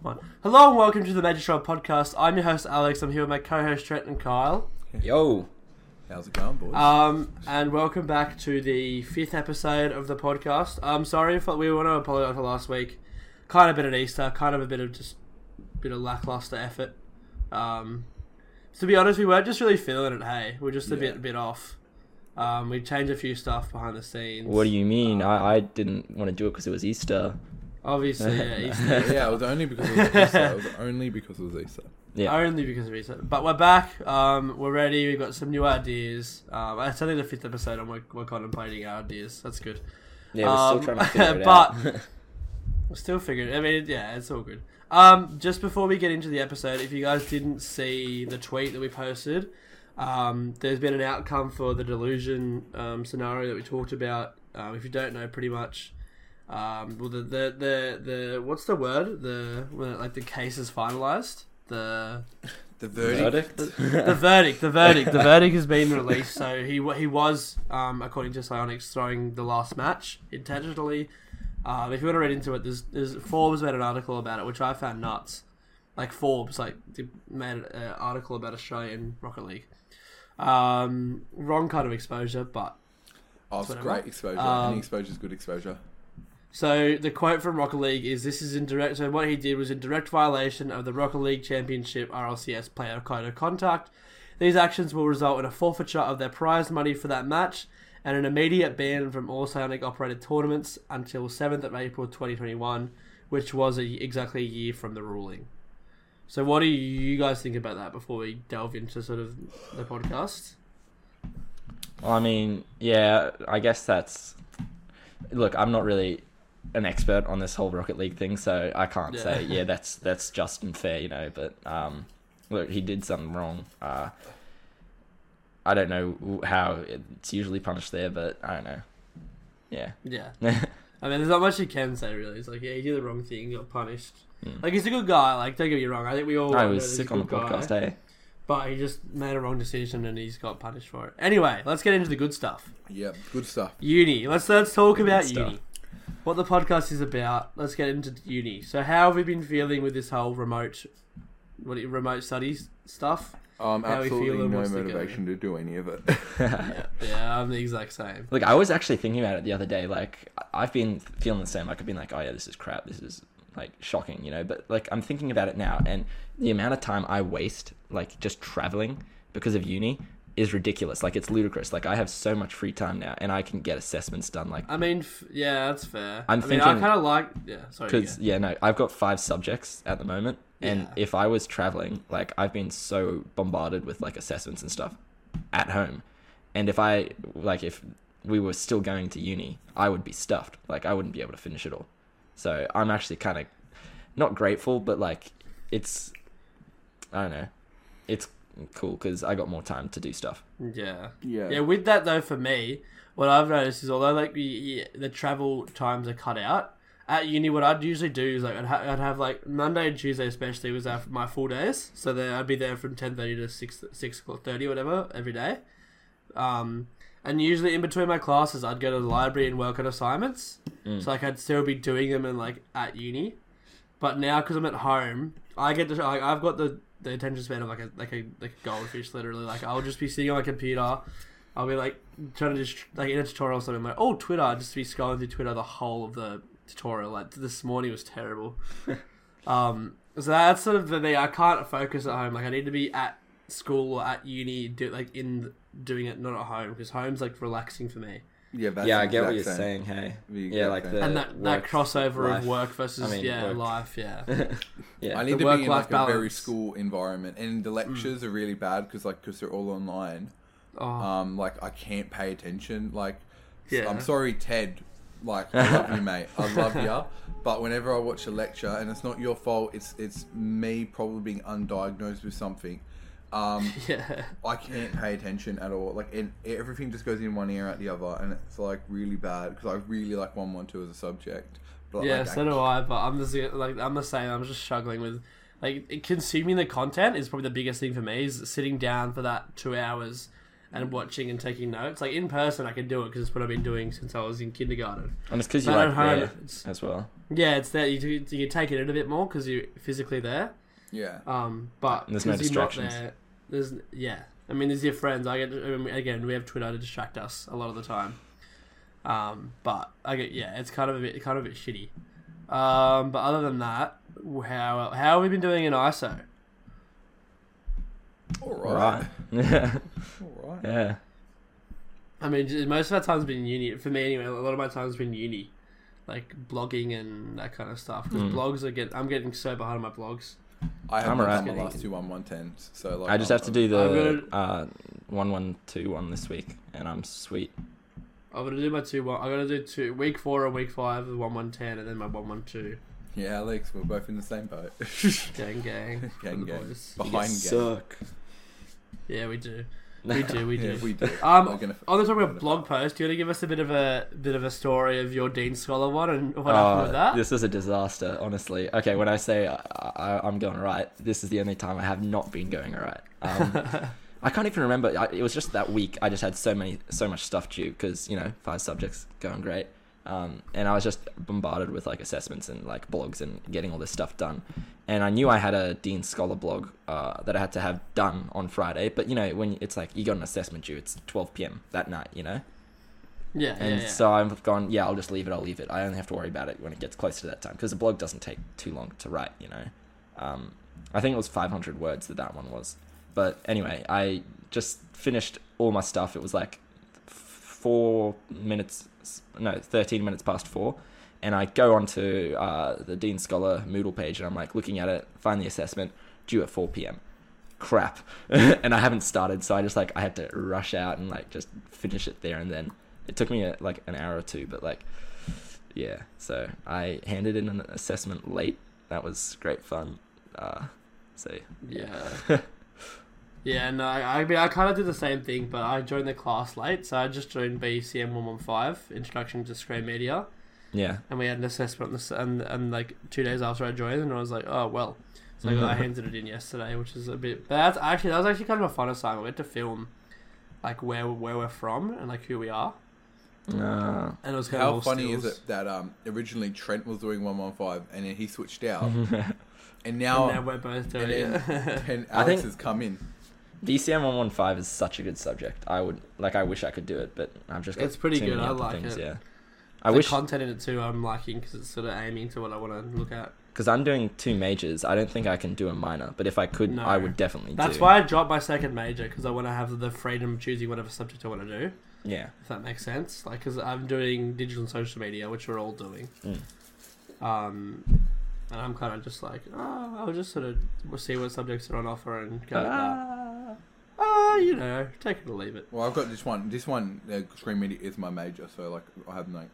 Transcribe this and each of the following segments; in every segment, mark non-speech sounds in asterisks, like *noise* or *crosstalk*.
One. Hello and welcome to the Show podcast. I'm your host Alex. I'm here with my co-host Trent and Kyle. Yo. How's it going, boys? Um, and welcome back to the fifth episode of the podcast. I'm sorry if we want to apologize for last week. Kind of been bit of Easter, kind of a bit of just bit of lackluster effort. Um, to be honest, we weren't just really feeling it. Hey, we're just a Yeah. bit bit off. Um, we changed a few stuff behind the scenes. What do you mean? I, I didn't want to do it because it was Easter. Obviously, yeah, *laughs* Easter. yeah, it was only because it was Easter. It was only because it was Easter. Yeah. Only because of Easter. But we're back. Um, we're ready. We've got some new ideas. Um, it's only the fifth episode, and we're, we're contemplating our ideas. That's good. Yeah, we're Um, still trying to figure it *laughs* but- out. *laughs* We're still figuring. I mean, yeah, it's all good. Um, just before we get into the episode, if you guys didn't see the tweet that we posted, um, there's been an outcome for the delusion um, scenario that we talked about. Um, if you don't know, pretty much. Um, well, the, the the the what's the word? The when, like the case is finalized. The The verdict. Verdict? the verdict, the verdict, the verdict has been released. So he he was, um, according to Psyonix, throwing the last match intentionally. Um, if you want to read into it, there's, there's Forbes made an article about it, which I found nuts. Like Forbes, like they made an article about Australian Rocket League. Um, wrong kind of exposure, but Oh, it's great exposure. Um, Any exposure is good exposure. So the quote from Rocket League is: "This is in direct." So what he did was in direct violation of the Rocket League Championship RLCS player code of conduct. These actions will result in a forfeiture of their prize money for that match and an immediate ban from all Psyonix operated tournaments until 7th of April 2021, which was a, exactly a year from the ruling. So what do you guys think about that before we delve into sort of the podcast? I mean, yeah, I guess that's. Look, I'm not really an expert on this whole Rocket League thing, so I can't Yeah. say, yeah, that's that's just and fair, you know. But um, look, he did something wrong. Uh, I don't know how it's usually punished there, but I don't know. Yeah. *laughs* Yeah. I mean, there's not much you can say really. It's like, yeah, he did the wrong thing, got punished. Mm. Like he's a good guy. Like don't get me wrong. I think we all. I was sick on the good guy, podcast, eh? but he just made a wrong decision and he's got punished for it. Anyway, let's get into the good stuff. Yeah, good stuff. Uni. Let's let's talk about stuff. uni. What the podcast is about. Let's get into uni. So, how have we been feeling with this whole remote, what do you- remote studies stuff? Um, How we feel absolutely no what's the go? motivation to do any of it. yeah, yeah, I'm the exact same. Look, I was actually thinking about it the other day. Like, I- I've been feeling the same. Like, I've been like, oh yeah, this is crap. This is like shocking, you know. But like, I'm thinking about it now, and the amount of time I waste, like, just traveling because of uni, is ridiculous. Like, it's ludicrous. Like, I have so much free time now, and I can get assessments done. Like, I mean, f- yeah, that's fair. I'm I mean, I kind of like. Yeah, sorry. because go. yeah, no, I've got five subjects at the moment, and Yeah. if I was traveling, like, I've been so bombarded with like assessments and stuff at home, and if I like if we were still going to uni, I would be stuffed. Like, I wouldn't be able to finish it all. So I'm actually kind of not grateful, but like, it's I don't know, it's cool because I got more time to do stuff. Yeah. Yeah. Yeah, with that though, for me, what I've noticed is although like the, the travel times are cut out at uni, what I'd usually do is like I'd, ha- I'd have like Monday and Tuesday especially was our, my full days, so then I'd be there from ten thirty to six six o'clock thirty whatever every day. Um, and usually in between my classes, I'd go to the library and work on assignments. Mm. So like I'd still be doing them in like at uni, but now because I'm at home, I get to like I've got the the attention span of like a like a like a goldfish literally. Like I'll just be sitting on my computer. I'll be like trying to just like in a tutorial or something. I'm like, oh Twitter, I'd just be scrolling through Twitter the whole of the tutorial. Like this morning was terrible. *laughs* um, so that's sort of the thing. I can't focus at home. Like I need to be at school or at uni, do like in doing it, not at home because home's like relaxing for me. Yeah, that's yeah, I get what you're same. saying. Hey, The yeah, like same. the and that, that crossover life. of work versus I mean, yeah work. life yeah *laughs* *laughs* yeah, I need The to be in work-life like a very school environment, and the lectures are really bad because like because they're all online. oh Um, like I can't pay attention. Like, Yeah. I'm sorry, Ted. Like, I love you, mate. I love you. *laughs* But whenever I watch a lecture, and it's not your fault, it's it's me probably being undiagnosed with something. Um, *laughs* yeah I can't pay attention at all. Like, it, everything just goes in one ear out the other, and it's like really bad because I really like one one two as a subject. But yeah like, so do I but I'm just like I'm the same I'm just struggling with like consuming the content is probably the biggest thing for me is sitting down for that two hours and watching and taking notes. Like in person, I can do it because it's what I've been doing since I was in kindergarten. And it's because you But like at home, there it's, as well. yeah, it's that you do- you take it in a bit more because you're physically there. Yeah. Um, but There's no 'cause distractions. there, there's yeah. I mean, there's your friends. I get I mean, again. We have Twitter to distract us a lot of the time. Um, but I get yeah, it's kind of a bit kind of a bit shitty. Um, but other than that, how how have we been doing in ISO? All Right. right. Yeah. *laughs* All right. yeah. I mean, most of our time's been uni. For me, anyway, a lot of my time's been uni, like blogging and that kind of stuff. Because Mm. blogs are get. I'm getting so behind on my blogs. I haven't I'm done alright. my last two one one tens, so like I just I'm- have to do I'm the uh, one one two one this week, and I'm sweet. I'm gonna do my two. One, I'm gonna do two week four and week five, the one one ten, and then my one one two. Yeah, Alex, we're both in the same boat. Gang, gang, *laughs* Gang, gang. boys. Behind You game. suck. Yeah, we do. *laughs* We do. We do. Yeah, we do. Um, We're gonna- on the topic of blog post, do you want to give us a bit of a bit of a story of your Dean Scholar one and what happened with Oh, that? This is a disaster, honestly. Okay, when I say I, I, I'm going right, this is the only time I have not been going right. Um, *laughs* I can't even remember. I, it was just that week. I just had so many, so much stuff due because you know five subjects going great, um, and I was just bombarded with like assessments and like blogs and getting all this stuff done. And I knew I had a Dean Scholar blog uh, that I had to have done on Friday, but you know when it's like you got an assessment due, it's 12 p.m. that night, you know. yeah, yeah, And yeah. so I've gone, yeah, I'll just leave it. I'll leave it. I only have to worry about it when it gets closer to that time because the blog doesn't take too long to write. You know, um, I think it was 500 words that that one was. But anyway, I just finished all my stuff. It was like four minutes, no, 13 minutes past four. And I go onto uh, the Dean Scholar Moodle page and I'm like looking at it, find the assessment, due at 4 p.m. Crap. *laughs* and I haven't started, so I just like, I had to rush out and like just finish it there and then. It took me uh like an hour or two, but like, yeah. So I handed in an assessment late. That was great fun. Uh, so Yeah. *laughs* yeah, no, I, I mean, I kind of did the same thing, but I joined the class late, so I just joined BCM 115, Introduction to Screen Media, yeah, and we had an assessment, on this, and, and like two days after I joined, and I was like, oh, well. So I, got, I handed it in yesterday, which is a bit. But that's actually, that was actually kind of a fun assignment. We had to film, like, where, where we're from and, like, who we are. uh, And it was kind How all funny stills. is it that um, originally Trent was doing 115 and then he switched out, *laughs* and now, And now we're both doing and, it. *laughs* then, and I Alex think- has come in. BCM one one five is such a good subject. I would like. I wish I could do it, but I've just got It's pretty good, I like things, it. Yeah, I the wish content in it too, I'm liking because it's sort of aiming to what I want to look at. because I'm doing two majors. I don't think I can do a minor, but if I could, No. I would definitely. That's do. why I dropped my second major because I want to have the freedom of choosing whatever subject I want to do. Yeah. If that makes sense, like because I'm doing digital and social media, which we're all doing. Mm. Um, and I'm kind of just like, oh, I'll just sort of we'll see what subjects are on offer and go with that. Ah. You know, take it or leave it. Well, I've got this one. This one, uh, screen media is my major, so like I have no.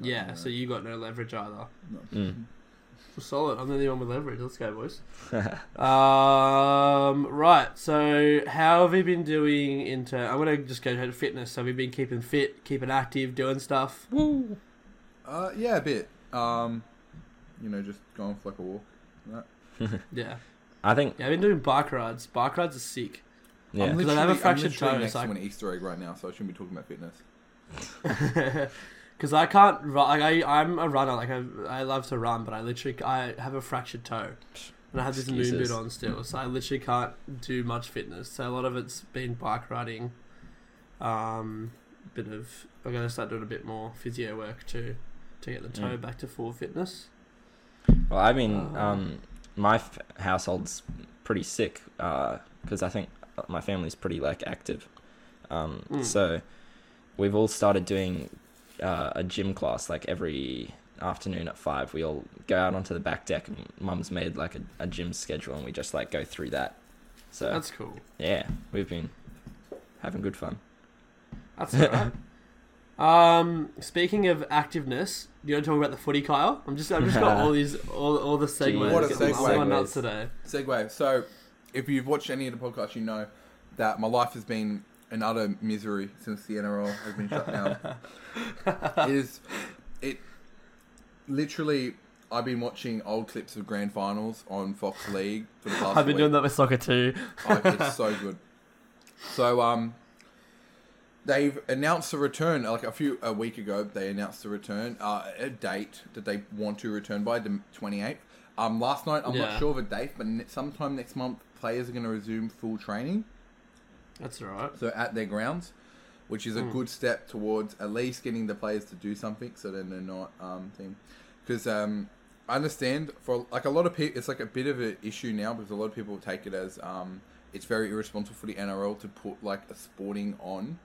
Yeah, no- so you got no leverage either. no. Mm. Solid. I'm the only one with leverage. Let's go, boys. *laughs* Um, right. So, how have you been doing Into I'm gonna just go to fitness. So, have you been keeping fit, keeping active, doing stuff? Woo. Uh, yeah, a bit. Um, you know, just going for like a walk. That. *laughs* Yeah. I think. Yeah, I've been doing bike rides. Bike rides are sick. Yeah. I'm 'Cause I literally, have a I'm fractured literally toe, next so I- to an Easter egg right now, so I shouldn't be talking about fitness. *laughs* Because I can't run. Like I, I'm a runner. Like I, I love to run, but I literally I have a fractured toe, and I have this moon Excuses. boot on still, so I literally can't do much fitness. So a lot of it's been bike riding. Um, bit of I'm gonna start doing a bit more physio work too, to get the toe Mm. back to full fitness. Well, I mean, Uh, um, my f- household's pretty sick because I think my family's pretty like active. Um, Mm. So we've all started doing uh, a gym class like every afternoon at five. We all go out onto the back deck, and Mum's made like a, a gym schedule, and we just like go through that. So That's cool. yeah, we've been having good fun. That's alright. *laughs* um, speaking of activeness, do you want to talk about the footy, Kyle? I'm just I've just got *laughs* all these all, all the segues. What a getting segue. all my nuts today. Segue. So, if you've watched any of the podcasts, you know that my life has been an utter misery since the NRL has been shut down. *laughs* it is, it literally. I've been watching old clips of grand finals on Fox League for the past. I've been week. doing that with soccer too. Oh, it's *laughs* so good. So um, they've announced the return like a few a week ago. They announced the return uh, a date that they want to return by the twenty eighth. Um, last night I'm Yeah. not sure of a date, but sometime next month players are going to resume full training. That's all right. So at their grounds, which is a Mm. good step towards at least getting the players to do something, so then they're not um thing. Because um, I understand for like a lot of people, it's like a bit of an issue now because a lot of people take it as um it's very irresponsible for the NRL to put like a sporting on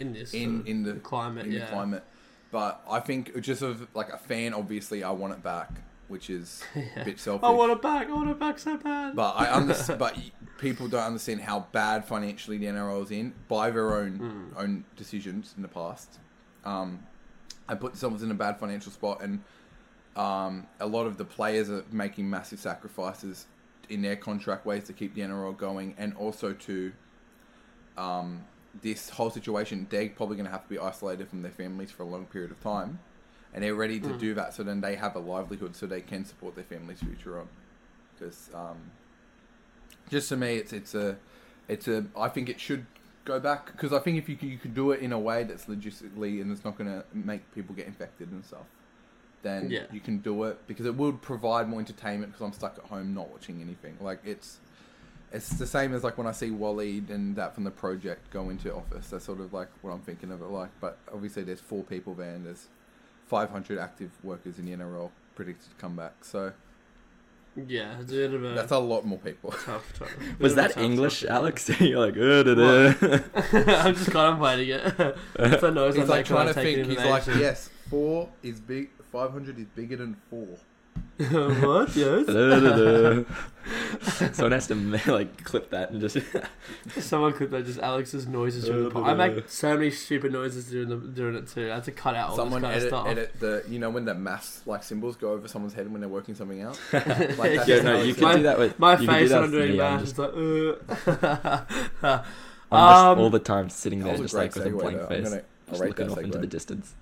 In this in in the climate, in yeah. the climate. But I think just of like a fan, obviously, I want it back, which is *laughs* a bit selfish. I want it back. I want it back so bad. But I understand. *laughs* but people don't understand how bad financially the NRL is in by their own Hmm. own decisions in the past. Um, and put themselves in a bad financial spot, and um, a lot of the players are making massive sacrifices in their contract ways to keep the NRL going, and also to um, this whole situation. They're probably going to have to be isolated from their families for a long period of time, and they're ready to Mm. do that. So then they have a livelihood, so they can support their family's future on. Because um, just to me, it's it's a it's a. I think it should go back because I think if you can, you can do it in a way that's logistically and it's not going to make people get infected and stuff, then Yeah. you can do it because it would provide more entertainment because I'm stuck at home not watching anything. Like it's it's the same as like when I see Wally and that from the project go into office. That's sort of like what I'm thinking of it like. But obviously, there's four people there and there's 500 active workers in the NRL predicted to come back. So yeah, it's a bit of a that's a lot more people. *laughs* tough. tough Was that tough English, topic. Alex? *laughs* You're like, uh, da, da. *laughs* I'm just contemplating it. it's a noise He's I like make trying to think. He's like, yes, four is big. 500 is bigger than four. *laughs* what? Yes. *laughs* *laughs* Someone has to like clip that and just. Someone clip that just Alex's noises during the pod. I make so many stupid noises doing the, doing it too. I had to cut out all Someone this kind edit, of stuff. edit the. You know when the maths like symbols go over someone's head when they're working something out. Like that's yeah, just no, you it's can My- do that with My you can do face that when I'm with doing me, I'm math just- like, uh. I'm just Um, all the time sitting there, was a just great like with a segue, blank though. I'm face, gonna- I'll just looking that off into segue. the distance.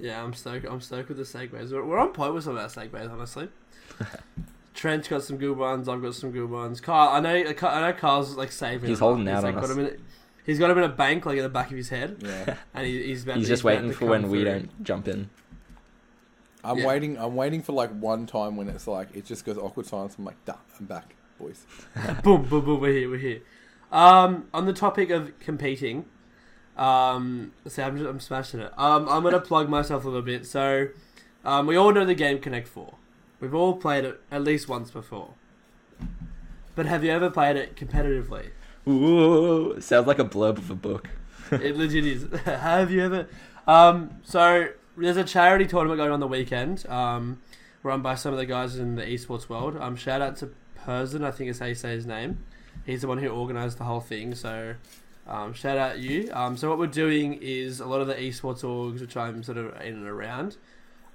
Yeah, I'm stoked. I'm stoked with the segues. We're, we're on point with some of our segues, honestly. *laughs* Trent's got some good ones. I've got some good ones. Kyle, I know. I know Kyle's like saving. He's them up. holding out like on got us. him in, he's got him in a bank, like in the back of his head, Yeah. *laughs* and he, he's about He's to- just about waiting for come when we don't jump in. I'm Yeah. waiting. I'm waiting for like one time when it's like it just goes awkward silence. I'm like, Duh, I'm back, boys. *laughs* boom, boom, boom. We're here. We're here. Um, on the topic of competing, um, see, I'm just, I'm smashing it. Um, I'm gonna plug myself a little bit. So, um, we all know the game Connect Four. We've all played it at least once before. But have you ever played it competitively? Ooh, sounds like a blurb of a book. it legit is. *laughs* have you ever? Um, so there's a charity tournament going on the weekend. Um, run by some of the guys in the esports world. Um, shout out to Person, I think is how you say his name. He's the one who organised the whole thing. So um, shout out you. Um, so what we're doing is a lot of the esports orgs, which I'm sort of in and around,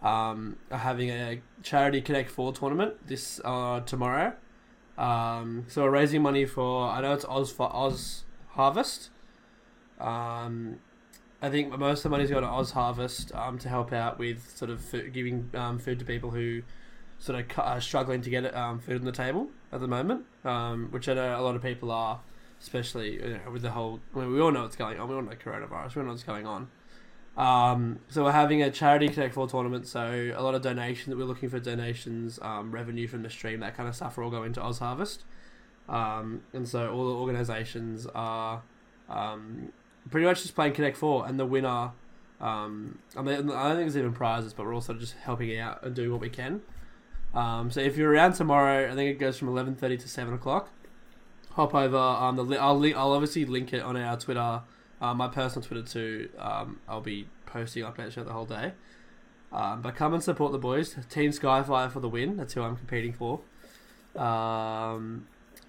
um, are having a charity Connect Four tournament this uh, tomorrow. Um, so we're raising money for I know it's Oz for Oz Harvest. Um, I think most of the money's going to Oz Harvest um, to help out with sort of food, giving food to people who sort of are struggling to get food on the table at the moment, which I know a lot of people are, especially you know, with the whole. I mean, we all know what's going on. We all know coronavirus. We all know what's going on. Um, so we're having a charity Connect Four tournament. So a lot of donations. That we're looking for donations, um, revenue from the stream, that kind of stuff. Are all going to Oz Harvest. Um, and so all the organisations are um, pretty much just playing Connect Four, and the winner. Um, I mean, I don't think there's even prizes, but we're also just helping out and doing what we can. Um, so if you're around tomorrow, I think it goes from 11:30 to 7 o'clock. Hop over. Um, the li- I'll link, I'll obviously link it on our Twitter, uh, my personal Twitter too. Um, I'll be posting updates throughout the whole day. Um, but come and support the boys. Team Skyfire for the win. That's who I'm competing for. Um,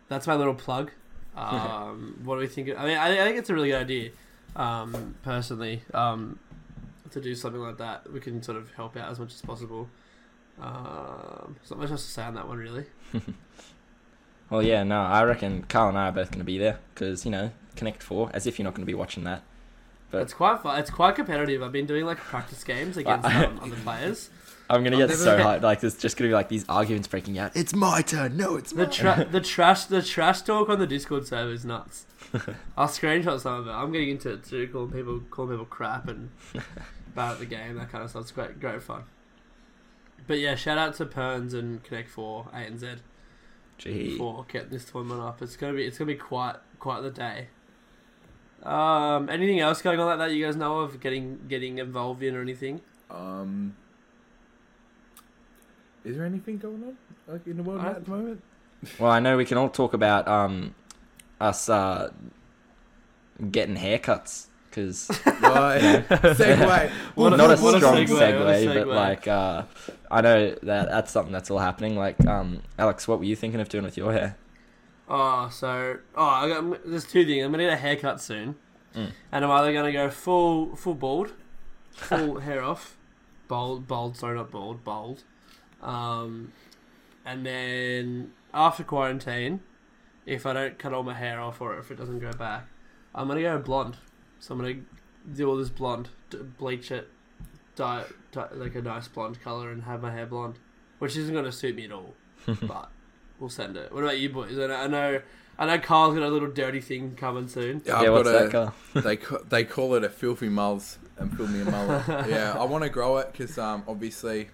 that's my little plug. Um, *laughs* what do we think? I mean, I, I think it's a really good idea. Um, personally, um, to do something like that, we can sort of help out as much as possible. Um, there's not much else to say on that one, really. *laughs* Well, yeah, no, I reckon Kyle and I are both going to be there because you know Connect Four, as if you're not going to be watching that. But- it's quite fun. It's quite competitive. I've been doing like practice games against um, *laughs* other players. I'm gonna get so hyped. Like there's just gonna be like these arguments breaking out. It's my turn. No, it's The tra- *laughs* the trash the trash talk on the Discord server is nuts. *laughs* I'll screenshot some of it. I'm getting into it too, calling people calling people crap and bad at the game, that kind of stuff. It's great great fun. But yeah, shout out to Perns and Connect Four, A and Z Gee. for getting this tournament up. It's gonna be it's gonna be quite quite the day. Um, anything else going on like that you guys know of getting getting involved in or anything? Um, is there anything going on like in the world I- at the moment? *laughs* Well, I know we can all talk about um us uh getting haircuts because *laughs* Right. *laughs* Segue. What a- not a what a strong segue, segue, but like uh I know that that's something that's all happening. Like um Alex, what were you thinking of doing with your hair? Oh, so oh, I got, there's two things. I'm gonna get a haircut soon, Mm. and I'm either gonna go full full bald, full *laughs* hair off, bald bald. Sorry, not bald, bald. Um, and then after quarantine, if I don't cut all my hair off or if it doesn't go back, I'm gonna go blonde. So I'm gonna do all this blonde, bleach it, dye, dye like a nice blonde color, and have my hair blonde, which isn't gonna suit me at all *laughs* but we'll send it. What about you boys? I know, I know, I know Kyle's got a little dirty thing coming soon. Yeah, I've yeah, got what's a, that color? *laughs* they ca- they call it a filthy mulls and fill me a mullet. *laughs* yeah, I want to grow it because um, obviously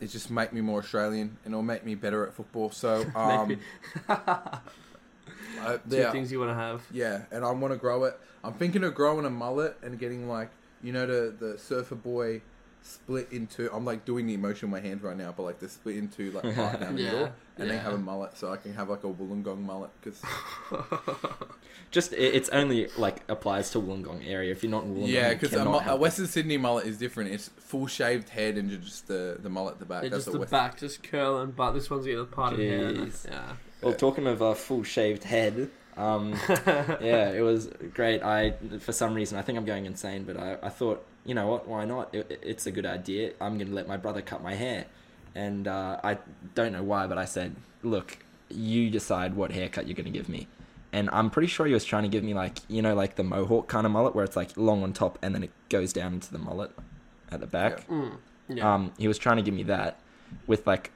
it just make me more Australian and it'll make me better at football. So um, Maybe. I, Two yeah, things you want to have. yeah, and I want to grow it. I'm thinking of growing a mullet and getting like you know the the surfer boy split into. I'm like doing the emotion with my hands right now, but like the split into like *laughs* part down the Yeah, middle, and then yeah. have a mullet, so I can have like a Wollongong mullet because *laughs* Just it, it's only like applies to Wollongong area. If you're not in Wollongong, Yeah, because a, mu- a Western Sydney mullet is different. It's full shaved head and just the, the mullet at the back. Yeah, That's just a the Western. back, just curling, but this one's got the part of hair. and- Jeez. Yeah. Well, talking of a full shaved head, um, *laughs* yeah, it was great. I, for some reason, I think I'm going insane, but I, I thought, you know what, why not? It, it's a good idea. I'm going to let my brother cut my hair. And uh, I don't know why, but I said, look, you decide what haircut you're going to give me. And I'm pretty sure he was trying to give me, like, you know, like the mohawk kind of mullet where it's like long on top and then it goes down into the mullet at the back. Mm, yeah. Um, he was trying to give me that with like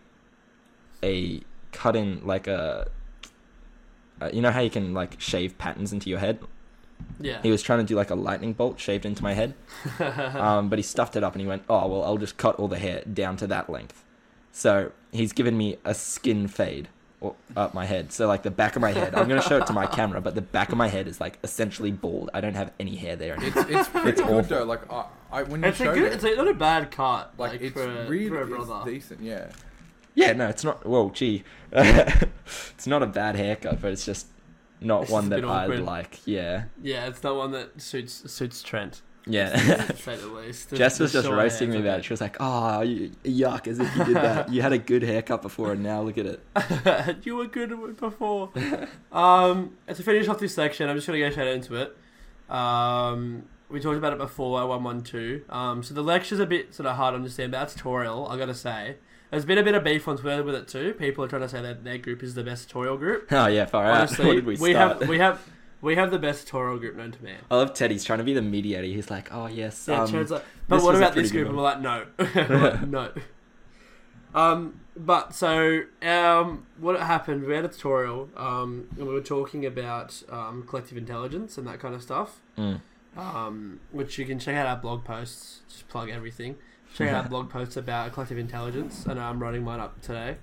a cut in like a. Uh, you know how you can like shave patterns into your head? yeah. He was trying to do like a lightning bolt shaved into my head, *laughs* um, but he stuffed it up and he went, "Oh well, I'll just cut all the hair down to that length." So he's given me a skin fade up my head. So like the back of my head, I'm gonna show it to my *laughs* camera, but the back of my head is like essentially bald. I don't have any hair there. anymore. It's it's pretty It's good awful. though. Like I, I when you it's a showed good. it, It's a, not a bad cut. like, Like, it's for, a, really for a it's brother. decent. Yeah. Yeah, no, it's not. Well, gee, *laughs* it's not a bad haircut, but it's just not It's one just that I awkward. like. Yeah, Yeah, it's not one that suits suits Trent. yeah. to say the least. *laughs* Jess was just roasting me about it. She was like, "Oh, you, yuck! As if you did that. You had a good haircut before, and now look at it." *laughs* you were good before. um, to finish off this section, I'm just gonna go straight into it. Um, we talked about it before. One one two. Um, so the lecture's a bit sort of hard to understand, but that's tutorial. I gotta say, there's been a bit of beef on Twitter with it too. People are trying to say that their group is the best tutorial group. *laughs* Oh yeah, far out. Honestly, *laughs* what did we we start? have we have we have the best tutorial group known to man. I love Teddy's trying to be the mediator. He's like, "Oh yes, Yeah, um, like, but what about this group? And we're like, no, *laughs* like, no. Um, but so um, what happened? We had a tutorial, um, and we were talking about um, collective intelligence and that kind of stuff. Mm. Um, which you can check out our blog posts. Just plug everything. Check out our *laughs* blog posts about collective intelligence. I know I'm writing mine up today.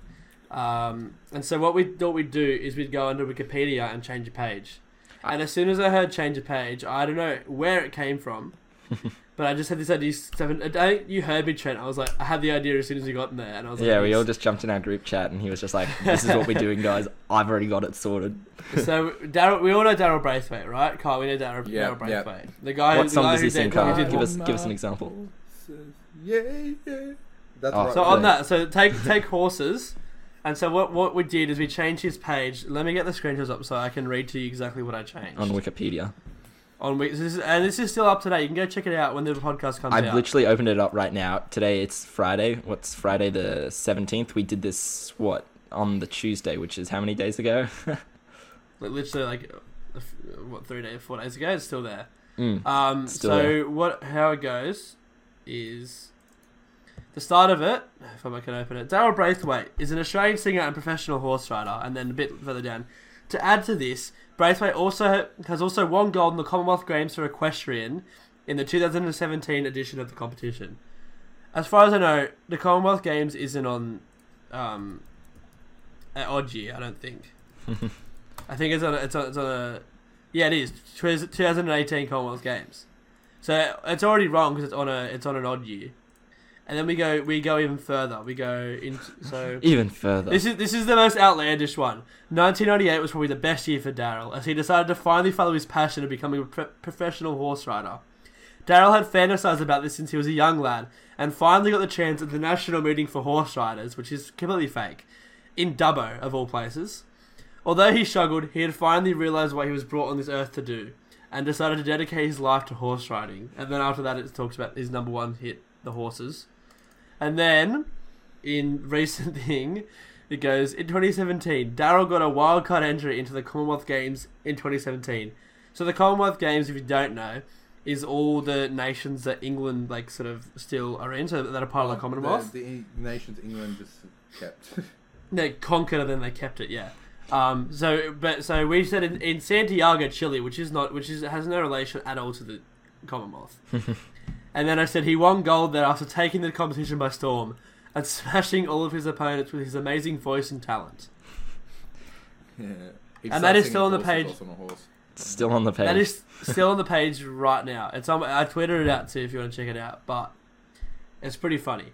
Um, and so what we thought we'd do is we'd go under Wikipedia and change a page. And as soon as I heard change a page, I don't know where it came from, *laughs* but I just had this idea. Seven, I think you heard me, Trent. I was like, I had the idea as soon as you got in there, and I was like, yeah." We all just jumped in our group chat, and he was just like, "This is what we're doing, guys. I've already got it sorted." *laughs* so Daryl, we all know Daryl Braithwaite, right? Kyle, we know Daryl, Yeah, Daryl yeah. Braithwaite, the guy. What the song guy does he sing, did- Kyle? Give us- give us an example. Yeah, yeah. That's Oh, right. So on that, so take *laughs* take horses, and so what what we did is we changed his page. Let me get the screenshots up so I can read to you exactly what I changed on Wikipedia. On week, this is, and this is still up today. You can go check it out when the podcast comes out. I've out. literally opened it up right now. Today it's Friday. What's Friday the seventeenth? We did this what on the Tuesday, which is how many days ago? *laughs* Like, literally like what three days, four days ago. It's still there. Mm. Um, Still so there. what how it goes is the start of it, if I can open it, Daryl Braithwaite is an Australian singer and professional horse rider. And then a bit further down, to add to this, Braithwaite also has also won gold in the Commonwealth Games for equestrian in the 2017 edition of the competition. As far as I know, the Commonwealth Games isn't on um, at odd year. I don't think. *laughs* I think it's on. A, it's on. It's on a. Yeah, it is. 2018 Commonwealth Games. So it's already wrong because it's on a. It's on an odd year. And then we go. We go even further. We go in. So *laughs* Even further. this is this is the most outlandish one. 1998 was probably the best year for Daryl, as he decided to finally follow his passion of becoming a pro- professional horse rider. Daryl had fantasized about this since he was a young lad, and finally got the chance at the national meeting for horse riders, which is completely fake, in Dubbo of all places. Although he struggled, he had finally realized what he was brought on this earth to do, and decided to dedicate his life to horse riding. And then after that, it talks about his number one hit, the horses. And then, in recent *laughs* thing, it goes in 2017. Daryl got a wildcard entry into the Commonwealth Games in 2017. So the Commonwealth Games, if you don't know, is all the nations that England like sort of still are in, so that are part of the Commonwealth. The, the nations England just kept. *laughs* They conquered and then they kept it. Yeah. Um. So, but so we said in, in Santiago, Chile, which is not, which is has no relation at all to the Commonwealth. *laughs* and then I said he won gold there after taking the competition by storm and smashing all of his opponents with his amazing voice and talent. yeah. And that is still on the page. on. Still on the page. That is still on the page right now. It's on. I tweeted it out too if you want to check it out. But it's pretty funny.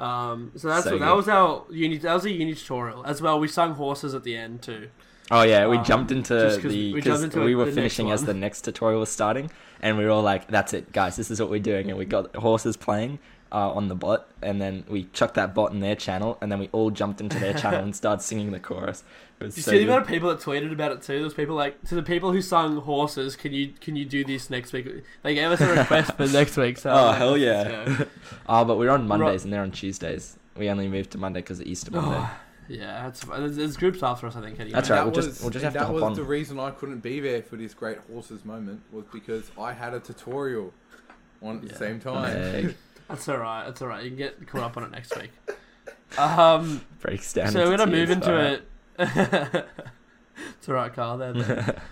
Um, so that's So what, that was our uni. That was a uni tutorial as well. We sung horses at the end too. Oh yeah, we Um, jumped into the because into we were finishing as the next tutorial was starting, and we were all like, "That's it, guys. This is what we're doing." And we got horses playing uh, on the bot, and then we chucked that bot in their channel, and then we all jumped into their channel and *laughs* started singing the chorus. Did you so see the amount of people that tweeted about it too? Was people like to the people who sung horses. Can you can you do this next week? They gave us a request for *laughs* next week. So Oh like, hell yeah! *laughs* oh, but we're on Mondays and they're on Tuesdays. We only moved to Monday because of Easter Monday. Oh, yeah, it's, there's, there's groups after us. I think. Anyway. That's right, that we'll just- was- we'll just have to that hop was on. the reason I couldn't be there for this great horses moment was because I had a tutorial on at Yeah. the same time. *laughs* That's all right. That's all right. You can get caught up on it next week. *laughs* Um. breaks down. so we're gonna move into Alright. it. *laughs* it's alright, Kyle. There, there.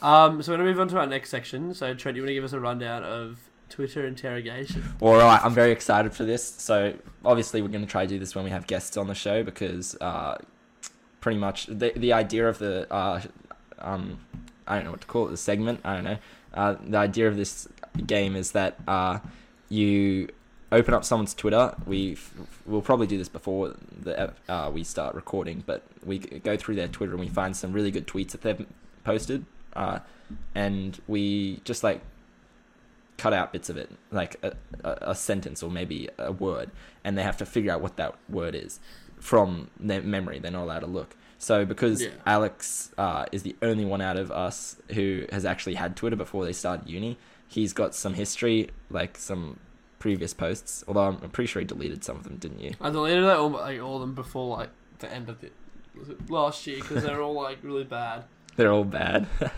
um, so we're gonna move on to our next section. So Trent, you want to give us a rundown of Twitter interrogation? All right, I'm very excited for this. So obviously, we're going to try to do this when we have guests on the show because uh, pretty much the the idea of the uh, um, I don't know what to call it, the segment. I don't know. Uh, the idea of this game is that uh, you open up someone's Twitter. We we'll probably do this before the uh, we start recording, but we go through their Twitter and we find some really good tweets that they've posted, uh, and we just like cut out bits of it, like a, a, a sentence or maybe a word, and they have to figure out what that word is from their memory. They're not allowed to look. So because Yeah. Alex uh, is the only one out of us who has actually had Twitter before they started uni, he's got some history, like some previous posts. Although I'm pretty sure he deleted some of them, didn't you? I deleted all, like all of them before like the end of it last year because they're all like really bad. They're all bad. *laughs*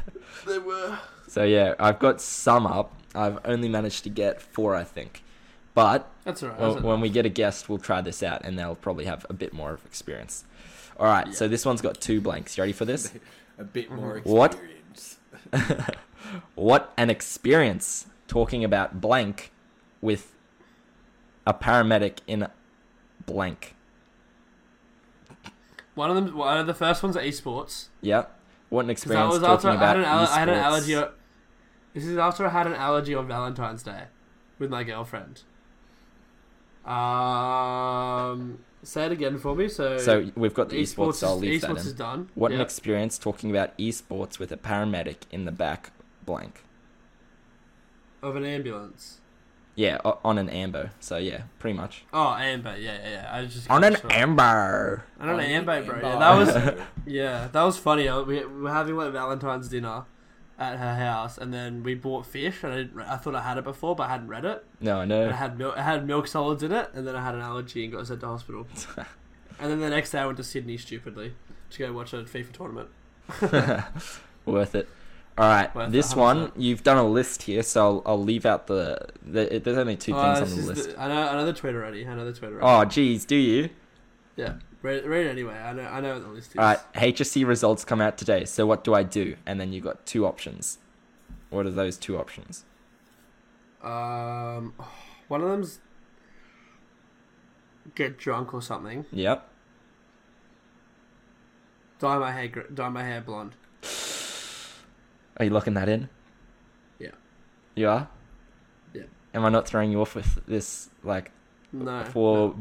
They were. So yeah, I've got some up. I've only managed to get four, I think. But That's alright. Well, that's when enough. we get a guest, we'll try this out, and they'll probably have a bit more of experience. All right, Yeah. so this one's got two blanks. You ready for this? *laughs* A bit mm-hmm. more What? experience. what *laughs* what an experience talking about blank with a paramedic in blank. one of them, one of the first ones are esports. Yeah. What an that experience was talking after I about had, an, I had an allergy. O- This is after I had an allergy on Valentine's Day with my girlfriend. Um, say it again for me. So, So we've got the esports, esports, so I'll is, leave that in. is done. What an experience talking about esports with a paramedic in the back blank. of an ambulance. Yeah, on an ambo. So yeah, pretty much. Oh, amber. Yeah, yeah, yeah. I just On an sure. amber. On an On amber, bro. Yeah, that was *laughs* yeah, that was funny. We, we were having like Valentine's dinner at her house, and then we bought fish, and I, didn't, I thought I had it before, but I hadn't read it. No, I And it know. had milk, it had milk solids in it, and then I had an allergy and got sent to hospital. *laughs* and then the next day I went to Sydney stupidly to go watch a FIFA tournament. *laughs* Worth it. All right, Worth this one 100%. you've done a list here, so I'll, I'll leave out the, the. There's only two Oh, things on the list. the- I know. I know the tweet already. I know the tweet already. Oh, geez, do you? Yeah. Read, read it anyway. I know. I know what the list is. All right, HSC results come out today. So what do I do? And then you got two options. What are those two options? Um, one of them's get drunk or something. Yep. Dye my hair. Dye my hair blonde. Are you locking that in? Yeah. You are. Yeah. Am I not throwing you off with this like No. for?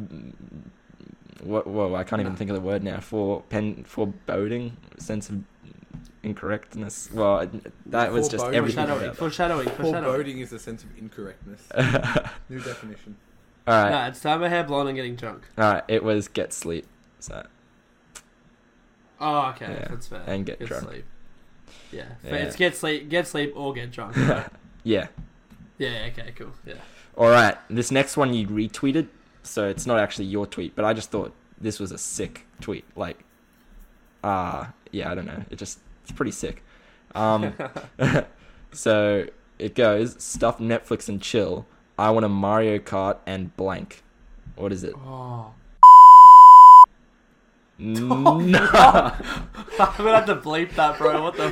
Whoa, whoa, I can't even think of the word now. For pen foreboding sense of incorrectness. Well, that was just everything. Foreshadowing. about Foreshadowing. Foreshadowing. Foreboding is a sense of incorrectness. *laughs* New definition. All right. No, it's time my hair blonde and getting drunk. All right. It was get sleep. So Oh, okay. Yeah, That's fair. and get drunk. sleep. Yeah. Yeah. It's get sleep. Get sleep or get drunk. *laughs* Right? yeah. yeah. Okay. Cool. Yeah. All right. This next one you retweeted, so it's not actually your tweet, but I just thought this was a sick tweet. Like, ah, yeah, I don't know. It just it's pretty sick. Um, *laughs* *laughs* so it goes stuff Netflix and chill. I want a Mario Kart and blank. What is it? Oh. *laughs* no. I'm gonna have to bleep that, bro. What the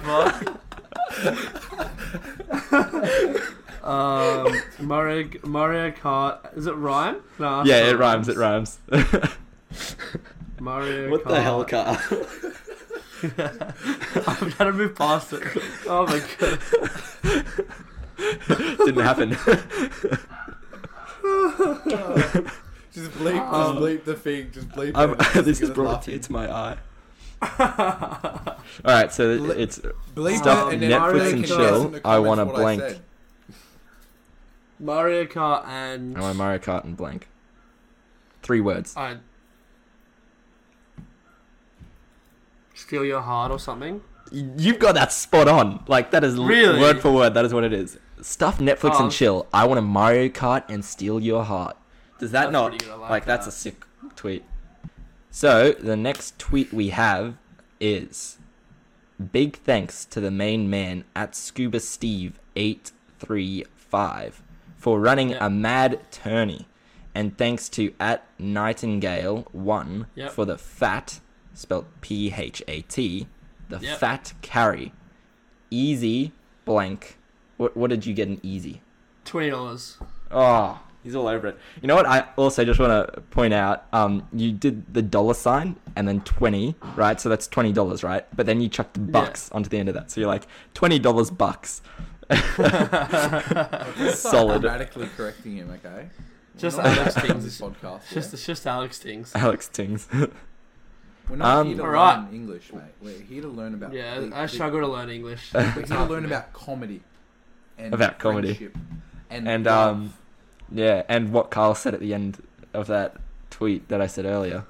fuck? Um, Mario Mario Kart. Is it rhyme? No. yeah, it rhymes. It rhymes. *laughs* Mario. what Kart. the hell, car? *laughs* I'm trying to move past it. Oh my god. *laughs* Didn't happen. Just bleep, Um, just bleep the thing. Just bleep. It. This get is brought a laughing. tear to my eye. All right, so Ble- it's Bleep Stuff it and Netflix and chill, guess in the I want comments a I blank. Mario Kart and I want Mario Kart and blank. Three words. I steal your heart or something. You've got that spot on. Like that is Really? word for word. That is what it is. Stuff Netflix Oh. and chill. I want a Mario Kart and steal your heart. Does that That's not pretty good, I like, like that's a sick tweet? So the next tweet we have is big thanks to the main man at Scuba Steve eight three five for running Yeah. a mad tourney, and thanks to at Nightingale one Yep. for the fat spelled P H A T the Yep. fat carry easy blank. What what did you get in easy? Twenty dollars. Oh, he's all over it. You know what? I also just want to point out. Um, you did the dollar sign and then twenty, right? So that's twenty dollars, right? But then you chucked the bucks onto the end of that, so you're like twenty dollars bucks. Solid. Grammatically correcting him, okay? Just not Alex allowed to on Tings. this podcast. Just it's just Alex Tings. Alex Tings. We're not Um, here to Alright. learn English, mate. We're here to learn about. Yeah, the- I the- struggle to learn English. We're here to learn about comedy. And About comedy. friendship And, and love. um, yeah, and what Kyle said at the end of that tweet that I said earlier.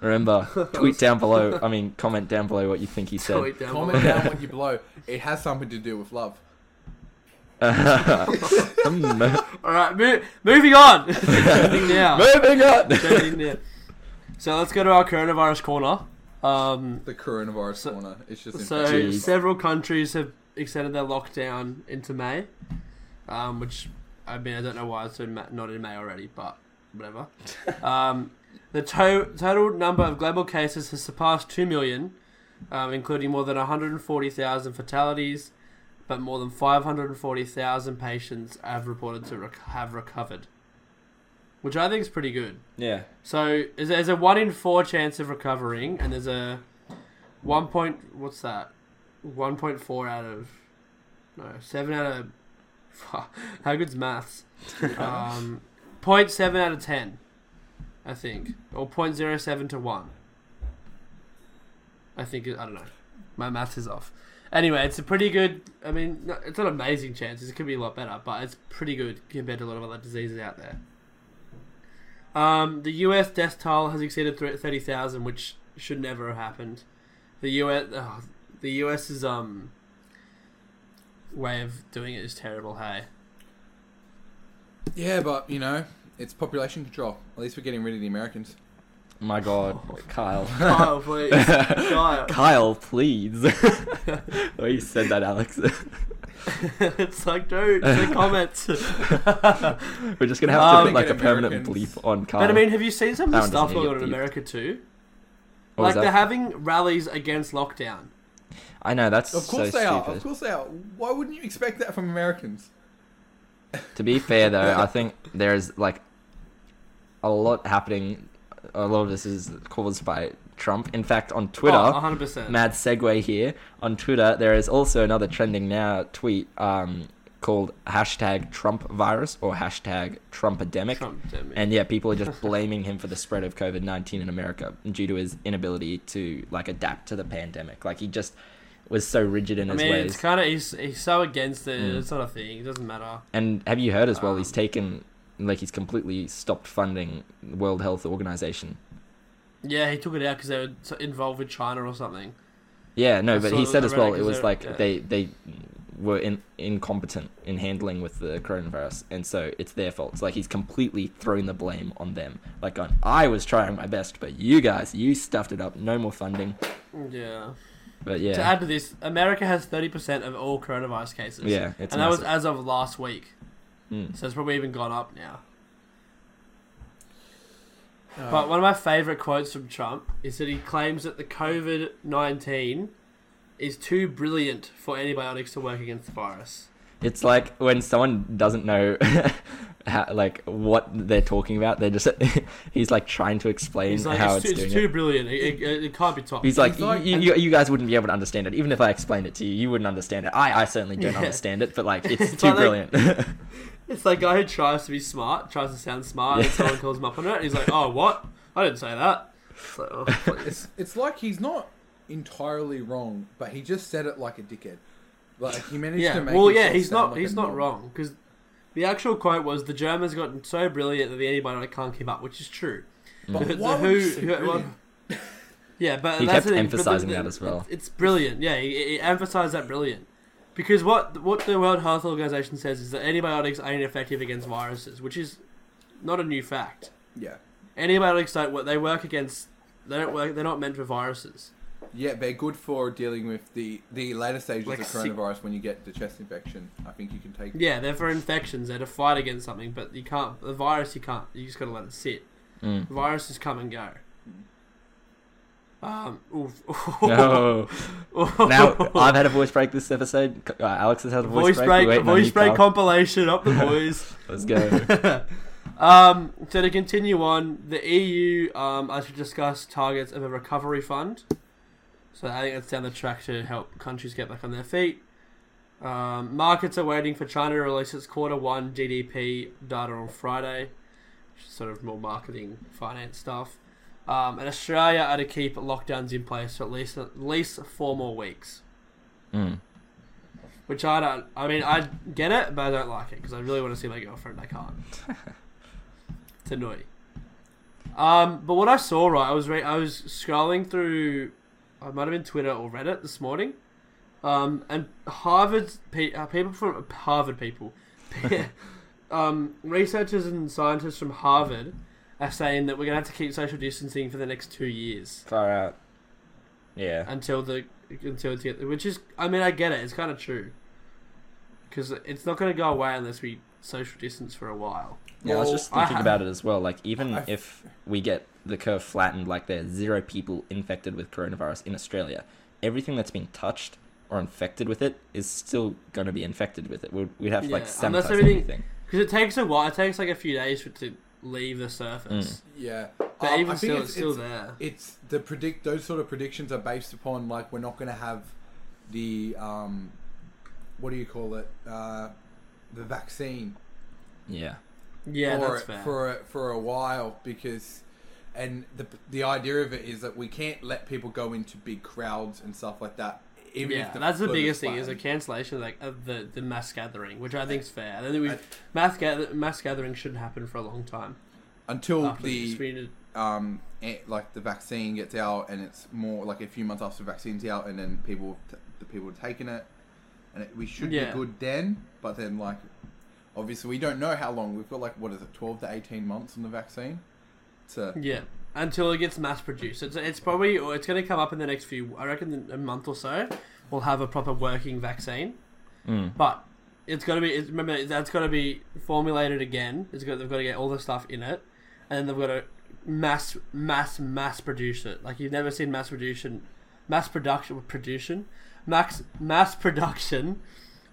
Remember, *laughs* tweet down below. I mean, comment down below what you think he said. Tweet down comment below. down what you blow. It has something to do with love. *laughs* All right, mo- moving on. *laughs* Trending now. Moving on. Trending now. So let's go to our coronavirus corner. Um, The coronavirus So- corner. It's just so infectious. Several countries have extended their lockdown into May, um, which I mean I don't know why it's in Ma- not in May already, but whatever. *laughs* um, the to- total number of global cases has surpassed two million, um, including more than 140,000 fatalities, but more than 540,000 patients have reported to rec- have recovered, which I think is pretty good. Yeah. So is there's a one in four chance of recovering, and there's a one point. What's that? One point four out of no seven out of. *laughs* How good's maths? *laughs* Um, point seven out of ten, I think, or point zero seven to one. I think I don't know. My maths is off. Anyway, it's a pretty good. I mean, it's not amazing chances. It could be a lot better, but it's pretty good compared to a lot of other diseases out there. Um, the US death toll has exceeded 30,000, which should never have happened. The US, oh, the US's um way of doing it is terrible. Hey, Yeah, but you know, it's population control. At least we're getting rid of the Americans. My God, Kyle. Kyle, please. Kyle. *laughs* Kyle, please. the way you said that, Alex. *laughs* it's like, dude, the comments. *laughs* We're just gonna have to Um, put like a Thinking permanent Americans. bleep on Kyle. But I mean, have you seen some of That the stuff going on in. America too? What like they're having rallies against lockdown. I know that's Of course so they are. Of course they are. Why wouldn't you expect that from Americans? To be fair though, I think there's like a lot happening. A lot of this is caused by Trump. In fact, on Twitter, Oh, 100%. mad segue here. On Twitter, there is also another trending now tweet um, called hashtag Trump virus or hashtag Trumpademic. Trump, damn it. And yeah, people are just *laughs* blaming him for the spread of COVID nineteen in America due to his inability to like adapt to the pandemic. Like he just was so rigid in I his mean, ways. it's kind of he's, he's so against it. Mm. It's not a thing. It doesn't matter. And have you heard as well? Um, he's taken like he's completely stopped funding the World Health Organization. Yeah, he took it out because they were involved with China or something. Yeah, no, I but he said as well it was like yeah. they they were in, incompetent in handling with the coronavirus, and so it's their fault. It's like he's completely thrown the blame on them. Like, on, I was trying my best, but you guys, you stuffed it up. No more funding. Yeah. But yeah. To add to this, America has 30% of all coronavirus cases. yeah, it's and that was as of last week. Mm. So it's probably even gone up now. Uh, But one of my favourite quotes from Trump is that he claims that the COVID 19 is too brilliant for antibiotics to work against the virus. It's like when someone doesn't know *laughs* how, like what they're talking about. They're just *laughs* he's like trying to explain He's like, how it's, it's, too, it's too it. brilliant. It, it, it can't be taught. He's like, like- you, you, you guys wouldn't be able to understand it, even if I explained it to you. You wouldn't understand it. I, I certainly don't Yeah. understand it, but like, it's *laughs* It's too like- brilliant. It's like guy who tries to be smart, tries to sound smart, and Yeah. someone calls him up on it. And he's like, "Oh, what? I didn't say that." It's like, oh, please. it's it's like he's not entirely wrong, but he just said it like a dickhead. Like he managed yeah. to make. It. Well, yeah, he's sound not. like he's not knob. wrong because the actual quote was the Germans got so brilliant that the antibiotic can't keep up, which is true. But The- why the who- who- brilliant? Yeah, but He that's kept the thing, but the- emphasizing the- that as well. It's brilliant. Yeah, he, he emphasized that brilliant. Because what what the World Health Organization says is that antibiotics ain't effective against viruses, which is not a new fact. Yeah, Antibiotics don't work. They work against. They don't work. They're not meant for viruses. yeah, they're good for dealing with the the later stages Like of sick- coronavirus when you get the chest infection. I think you can take. Yeah, they're for infections. They're to fight against something, but you can't. The virus, you can't. You just gotta let it sit. Mm. Viruses come and go. Um. Oof. No. *laughs* now I've had a voice break this episode. Uh, Alex has had a voice, voice break. No, voice break compilation up the boys. *laughs* Let's go. *laughs* um, so to continue on, the EU, um, as we discussed, targets of a recovery fund. So I think that's down the track to help countries get back on their feet. Um, markets are waiting for China to release its quarter one GDP data on Friday, which is sort of more marketing, finance stuff. Um, and Australia are to keep lockdowns in place for at least at least four more weeks. Mm. Which I don't. I mean, I get it, but I don't like it because I really want to see my girlfriend. I can't. *laughs* it's annoying. Um, but what I saw, right, I was re- I was scrolling through, I might have been Twitter or Reddit this morning, um, and Harvard pe- uh, people from Harvard people, *laughs* um, researchers and scientists from Harvard are saying that we're gonna have to keep social distancing for the next two years Far out. Yeah. until the until it's get, which is I mean I get it it's kind of true because it's not going to go away unless we social distance for a while. Yeah, I was just thinking have- about it as well. Like, even I- if we get the curve flattened, like there's zero people infected with coronavirus in Australia, everything that's been touched or infected with it is still going to be infected with it. We'd, we'd have to like Yeah, unless sanitize everything- everything. Because it takes a while. It takes like a few days for it to leave the surface. Yeah, But Um, even still, it's- it's, still it's- there. It's the predict those sort of predictions are based upon like we're not going to have the um, what do you call it? Uh, the vaccine Yeah. Yeah, for that's fair. for a, for a while because and the the idea of it is that we can't let people go into big crowds and stuff like that. Even yeah, if the that's the biggest thing is a cancellation like of the, the mass gathering, which I think is fair. I think we mass gather, mass gathering shouldn't happen for a long time. until this, the um eh, like the vaccine gets out and it's more like a few months after the vaccine's out and then people t- the people have taken it and it, we should Yeah. be good then but then like obviously we don't know how long we've got like what is it 12 to 18 months on the vaccine to yeah, until it gets mass produced. It's, it's probably it's going to come up in the next few. I reckon a month or so, we'll have a proper working vaccine. Mm. But it's got to be. It's, remember, that's got to be formulated again. It's got. They've got to get all the stuff in it, and then they've got to mass, mass, mass produce it. Like you've never seen mass production, mass production, production, max, mass production,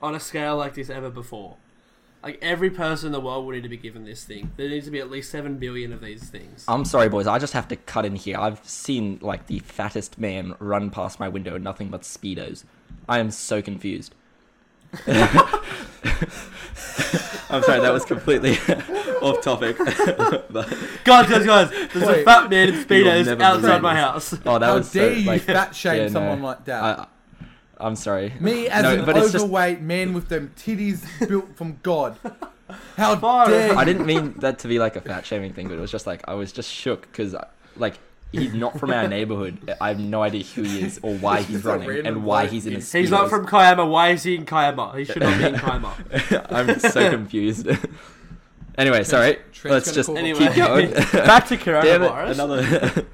on a scale like this ever before. Like every person in the world will need to be given this thing. There needs to be at least seven billion of these things. I'm sorry, boys. I just have to cut in here. I've seen like the fattest man run past my window in nothing but speedos. I am so confused. *laughs* I'm sorry, that was completely *laughs* off topic. *laughs* but, Guys, guys, guys! There's a fat man in speedos outside my house. oh, that How was dare so, you like, fat shame yeah, no. someone like that? I, I'm sorry. Me *laughs* as No, an but it's just- overweight man with them titties built from God. How *laughs* dare? I didn't mean that to be like a fat shaming thing, but it was just like I was just shook because like he's not from our neighborhood. I have no idea who he is or why *laughs* he's running and why bloke he's in in- his. He's not from Kiama. Why is he in Kiama? He should not be in Kiama. I'm so confused. anyway, sorry. Trent's Let's just Anyway, keep going. back to Damn it! Another.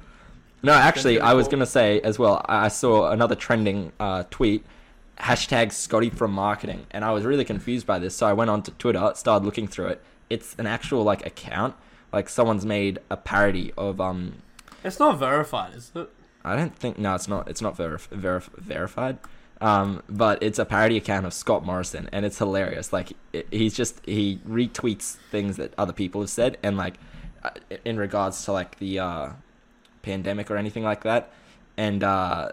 No, actually, I was gonna say as well. I saw another trending uh, tweet. Hashtag Scotty from marketing, and I was really confused by this. So I went on to Twitter, started looking through it. It's an actual like account, like someone's made a parody of um It's not verified, is it? I don't think no, it's not. It's not verif- verif- verified. Um, but it's a parody account of Scott Morrison, and it's hilarious. Like it, he's just he retweets things that other people have said, and like uh, in regards to like the uh, pandemic or anything like that, and uh,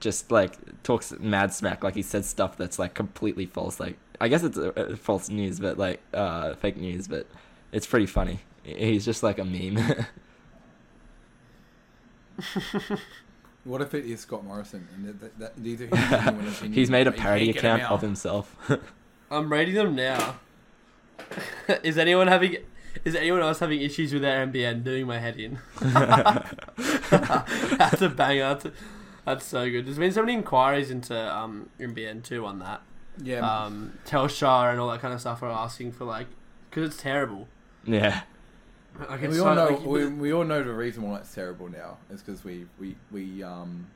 just like talks mad smack. Like he says stuff that's like completely false. Like I guess it's uh, uh, false news, but like uh, fake news. But it's pretty funny. He's just like a meme. *laughs* What if it is Scott Morrison? And that, that, that, these are his *laughs* he's made a parody can't get 'em account of himself. *laughs* I'm rating them now. is anyone having? Is anyone else having issues with their NBN doing my head in? *laughs* *laughs* that's a banger. That's, that's so good. There's been so many inquiries into um, NBN too on that. Yeah, Um, Telstra and all that kind of stuff are asking for like, because it's terrible. yeah. Like And it's we so, all know like, we, we all know the reason why it's terrible now is because we we we um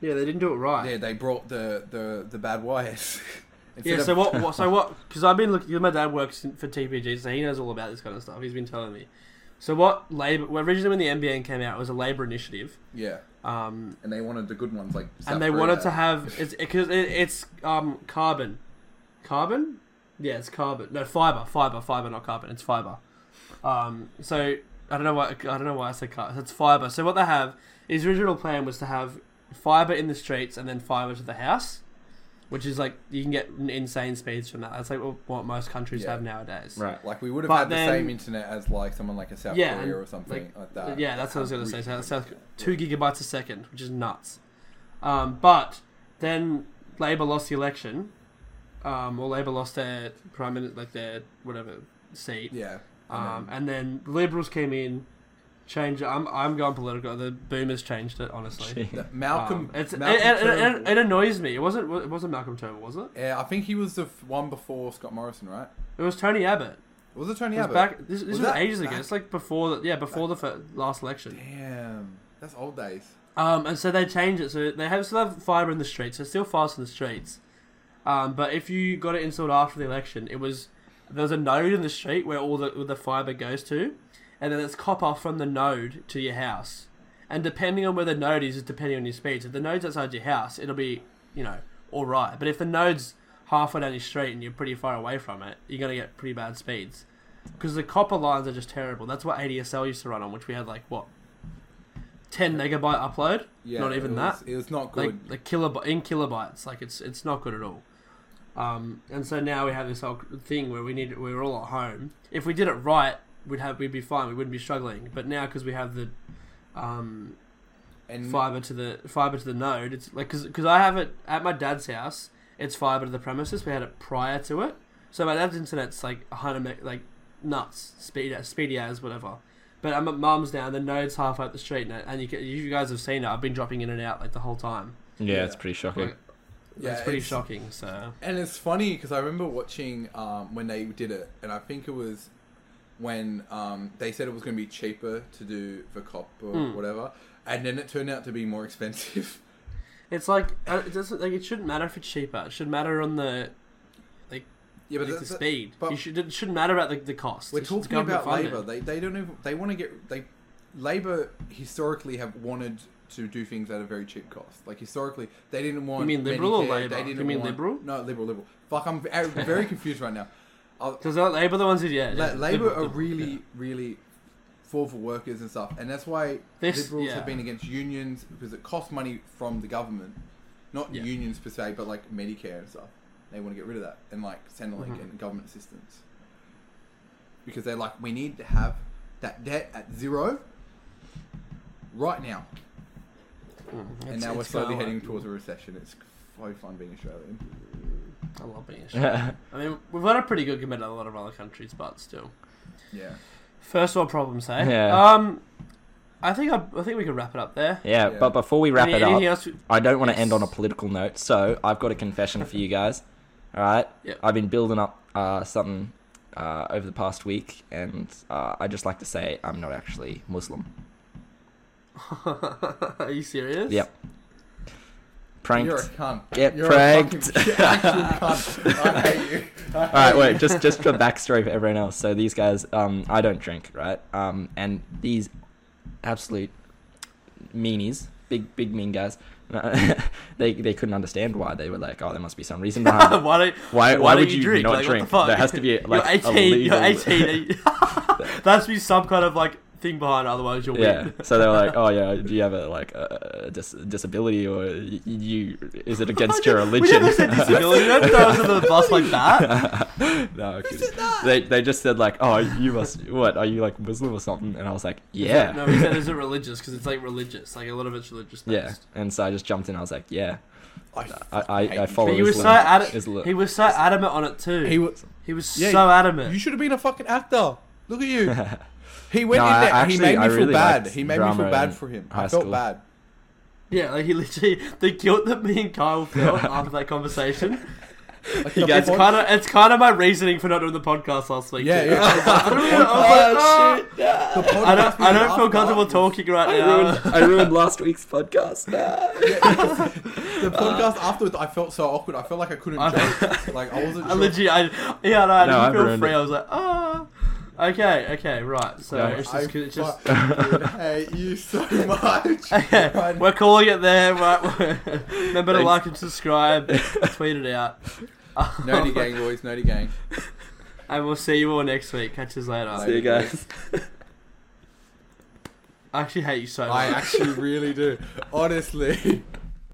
yeah, they didn't do it right. yeah they brought the the the bad wires. *laughs* Instead Yeah. So what? what so what? *laughs* Because I've been looking. My dad works in, for TPG, so he knows all about this kind of stuff. He's been telling me. So what? Labor. Well, originally when the NBN came out, it was a labor initiative. yeah, Um, and they wanted the good ones like. South and they Korea. wanted to have it's because it, it's um carbon, carbon. Yeah, it's carbon. No, fiber, fiber, fiber, not carbon. It's fiber. Um, so I don't know why I don't know why I said carbon. It's fiber. So what they have, his original plan was to have fiber in the streets and then fiber to the house, which is like you can get insane speeds from that. That's like what- most countries Yeah. have nowadays. Right. Like we would have But had the same internet as like someone like a South Yeah, Korea or something like, like, that. Yeah, that's what I was gonna say. So South, two gigabytes a second, which is nuts. Um, but then Labor lost the election, um, or Labor lost their prime minister, like their whatever seat. Yeah. Um, and then the Liberals came in, changed. I'm I'm going political. The Boomers changed it. Honestly, The- Malcolm. Um, it's, Malcolm it, it, it, Turnbull- it annoys me. It wasn't it wasn't Malcolm Turnbull, was it? yeah, I think he was the f- one before Scott Morrison, right? It was Tony Abbott. Was it Tony It was Abbott? back. This, this Was was, that ages ago. It's like before the yeah before the fir- last election. Damn, that's old days. Um, and so they changed it. So they have still have fiber in the streets. So it's still fast in the streets. Um, but if you got it installed after the election, it was there was a node in the street where all the where the fiber goes to, and then it's copper from the node to your house. And depending on where the node is, is depending on your speeds. If the node's outside your house, it'll be you know all right. But if the node's halfway down your street and you're pretty far away from it, you're gonna get pretty bad speeds. Because the copper lines are just terrible. That's what ADSL used to run on, which we had like what, ten megabyte upload Yeah, Not even it was, that? It was not good. like kilobyte in kilobytes. Like it's it's not good at all. Um, and so now we have this whole thing where we need we're all at home. If we did it right, we'd have we'd be fine. We wouldn't be struggling. But now because we have the um, and fiber to the fiber to the node, it's like because I have it at my dad's house. It's fiber to the premises. We had it prior to it, so my dad's internet's like hundred meg, like nuts, speed speedy as whatever. But I'm at mum's down. The node's half up the street, and, and you can, you guys have seen it. I've been dropping in and out like the whole time. Yeah, Yeah. it's pretty shocking. Like, Yeah, it's pretty it's- shocking. So And it's funny because I remember watching um, when they did it, and I think it was when um, they said it was going to be cheaper to do the cop or Mm. whatever, and then it turned out to be more expensive. *laughs* It's like uh, it doesn't like it shouldn't matter if it's cheaper. It should matter on the like Yeah, like, but the that's- speed. but- you should, it shouldn't matter about the, the cost. We're It's talking about. Labor. They they don't even they want to get they Labor historically have wanted to do things at a very cheap cost. Like historically, they didn't want. You mean Liberal or Labour? They didn't mean want, Liberal? No, liberal, liberal. Fuck, I'm very *laughs* confused right now. Because Labour the ones who yeah. La- yeah, Labor Liberal, are really, yeah. really for for workers and stuff, and that's why This- liberals yeah. have been against unions because it costs money from the government, not Yeah. unions per se, but like Medicare and stuff. They want to get rid of that and like Centrelink Mhm. and government assistance because they're like, we need to have that debt at zero right now, Mm, and now we're slowly heading towards a recession. It's so fun being Australian. I love being Australian. *laughs* I mean, we've got a pretty good compared to a lot of other countries, but still. Yeah. First world problems, eh? Yeah. Um, I think I, I think we could wrap it up there. Yeah, Yeah. but before we wrap Any- it up, else? we- I don't want to end on a political note, so I've got a confession for you guys. *laughs* All right, Yep. I've been building up uh, something uh, over the past week, and uh, I just like to say I'm not actually Muslim. *laughs* Are you serious? Yep. Pranked. You're a cunt. Get You're pranked. A fucking, *laughs* cunt. I hate you. I *laughs* All right, wait. Just just for backstory for everyone else. So these guys, um, I don't drink, right? Um, and these absolute meanies, big big mean guys, *laughs* they they couldn't understand why they were like, oh, there must be some reason behind it. why don't Why, why, why, would you, drink? not like, drink? The? There has to be like you're 18. a legal. You're 18. there has to be some kind of like thing behind, otherwise you'll Yeah. win. So they were like, *laughs* "Oh yeah, do you have a like a, a dis- disability or y- you is it against your We religion?" never said disability. Don't throw us under the bus like that. *laughs* no, I'm they they just said like, "Oh, you must what? Are you like Muslim or something?" And I was like, "Yeah." No, we said is it *laughs* religious because it's like religious. Like a lot of it's religious. yeah, and so I just jumped in. I was like, "Yeah, I, I I, hate I you. follow he was so Islam." adamant. Islam. He was so adamant on it too. He was. He was Yeah, so adamant. You should have been a fucking actor. Look at you. He went No, in I there. he actually- made me I feel really bad. He made me feel bad for him. I felt school. bad. Yeah, like he literally the guilt that me and Kyle felt *laughs* after that conversation. Like, You the guys It's kind of it's kind of my reasoning for not doing the podcast last week. Yeah, yeah. I don't, really- I was like, *laughs* the podcast I don't, we I did don't feel comfortable was- talking right I now. ruined, *laughs* I ruined last week's podcast. The podcast afterwards, I felt so awkward. I felt like I couldn't I- joke. Like I wasn't. I Sure. legit, I, yeah, no, I No, didn't feel free. it. I was like, ah, okay, okay, right. So No, it's I just, it's just fucking hate you so *laughs* much. okay. Right. We're calling it there. Right? *laughs* Remember to like and subscribe. tweet it out. *laughs* Nerdy gang, boys. Nerdy gang. And we'll see you all next week. Catch us later. Later. See you guys. I actually hate you so much. I actually really do. Honestly.